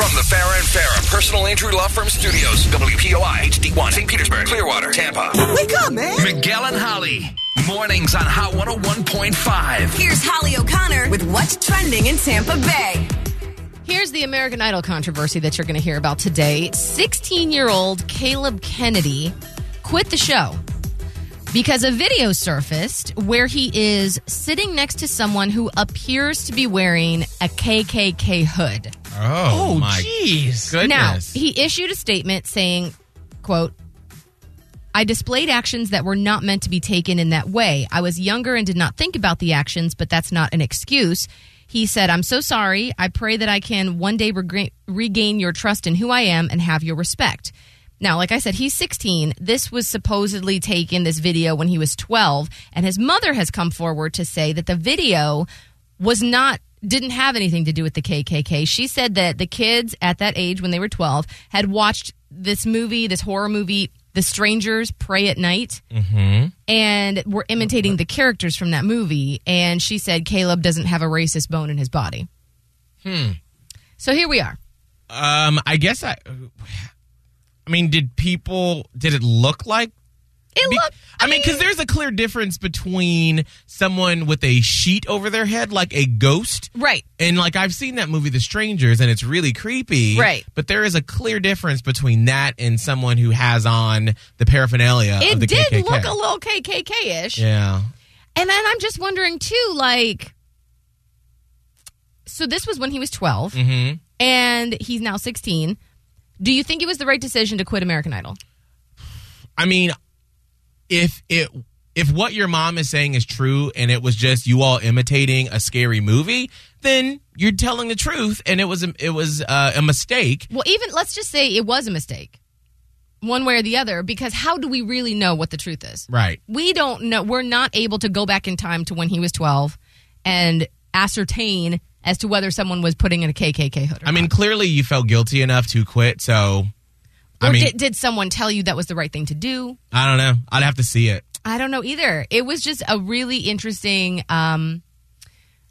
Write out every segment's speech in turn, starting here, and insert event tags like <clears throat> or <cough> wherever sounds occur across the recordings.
From the Farah and Farah Personal Injury Law Firm Studios, WPOI HD1, St. Petersburg, Clearwater, Tampa. Wake up, man. Miguel and Holly. Mornings on Hot 101.5. Here's Holly O'Connor with what's trending in Tampa Bay. Here's the American Idol controversy that you're going to hear about today. 16 year old Caleb Kennedy quit the show because a video surfaced where he is sitting next to someone who appears to be wearing a KKK hood. Oh, oh, my jeez. goodness. Now, he issued a statement saying, quote, I displayed actions that were not meant to be taken in that way. I was younger and did not think about the actions, but that's not an excuse. He said, I'm so sorry. I pray that I can one day reg- regain your trust in who I am and have your respect. Now, like I said, he's 16. This was supposedly taken, this video, when he was 12. And his mother has come forward to say that the video was not didn't have anything to do with the KKK. She said that the kids at that age when they were 12 had watched this movie, this horror movie, The Strangers Prey at Night, and were imitating the characters from that movie. And she said Caleb doesn't have a racist bone in his body. Hmm. So here we are. Um, I guess I. <sighs> I mean, did people? Did it look like? It looked. I mean, because there's a clear difference between someone with a sheet over their head, like a ghost, Right. and like I've seen that movie, The Strangers, and it's really creepy, Right. But there is a clear difference between that and someone who has on the paraphernalia It of the did KKK. look a little KKK ish. yeah. And then I'm just wondering too, like, so this was when he was 12, Mm-hmm. and he's now 16. Do you think it was the right decision to quit American Idol? I mean, if it if what your mom is saying is true and it was just you all imitating a scary movie, then you're telling the truth and it was a, it was uh, a mistake. Well, even let's just say it was a mistake, one way or the other, because how do we really know what the truth is? Right. We don't know. We're not able to go back in time to when he was 12 and ascertain as to whether someone was putting in a KKK hood. Or I mean, clearly you felt guilty enough to quit, so or I mean, did, did someone tell you that was the right thing to do? I don't know. I'd have to see it. I don't know either. It was just a really interesting, um,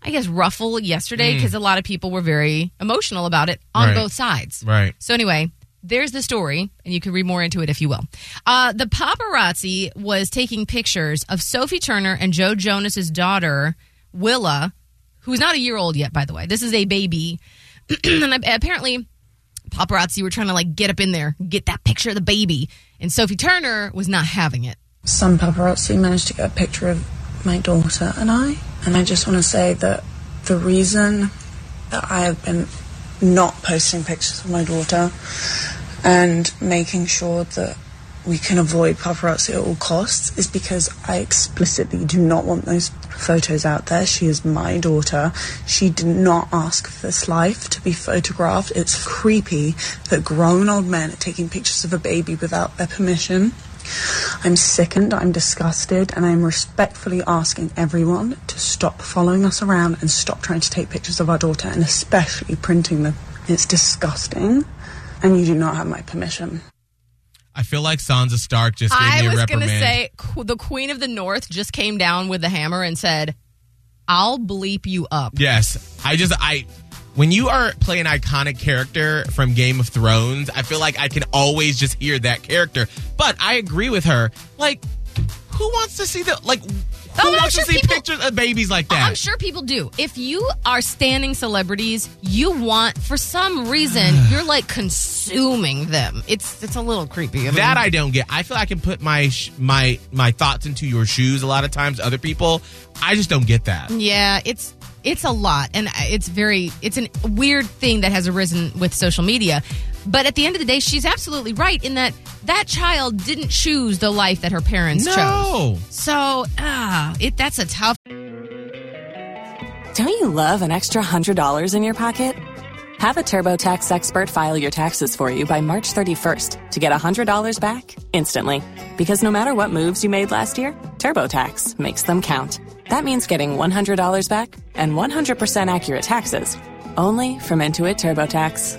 I guess, ruffle yesterday because a lot of people were very emotional about it on Right. both sides. Right. So anyway, there's the story, and you can read more into it if you will. Uh, the paparazzi was taking pictures of Sophie Turner and Joe Jonas's daughter Willa, who's not a year old yet, by the way. This is a baby, <clears throat> and apparently paparazzi were trying to like get up in there, get that picture of the baby, and Sophie Turner was not having it. some paparazzi managed to get a picture of my daughter and I. And I just want to say that the reason that I have been not posting pictures of my daughter and making sure that we can avoid paparazzi at all costs is because I explicitly do not want those photos out there. She is my daughter. She did not ask for this life to be photographed. It's creepy that grown old men are taking pictures of a baby without their permission. I'm sickened, I'm disgusted, and I'm respectfully asking everyone to stop following us around and stop trying to take pictures of our daughter and especially printing them. It's disgusting, and you do not have my permission. I feel like Sansa Stark just gave I me a was going reprimand. to say qu- the Queen of the North just came down with the hammer and said, "I'll bleep you up." Yes. I just I when you are playing an iconic character from Game of Thrones, I feel like I can always just hear that character. But I agree with her. Like who wants to see the like who Oh, wants sure to see people- pictures of babies like that? I'm sure people do. If you are standing celebrities, you want for some reason <sighs> you're like consuming them. It's it's a little creepy. I mean, That I don't get. I feel I can put my sh- my my thoughts into your shoes a lot of times. Other people, I just don't get that. Yeah, it's it's a lot, and it's very it's a weird thing that has arisen with social media. But at the end of the day, she's absolutely right in that that child didn't choose the life that her parents chose. So, ah, it that's a tough. Don't you love an extra $100 in your pocket? Have a TurboTax expert file your taxes for you by March 31st to get $100 back instantly. Because no matter what moves you made last year, TurboTax makes them count. That means getting $100 back and 100% accurate taxes only from Intuit TurboTax.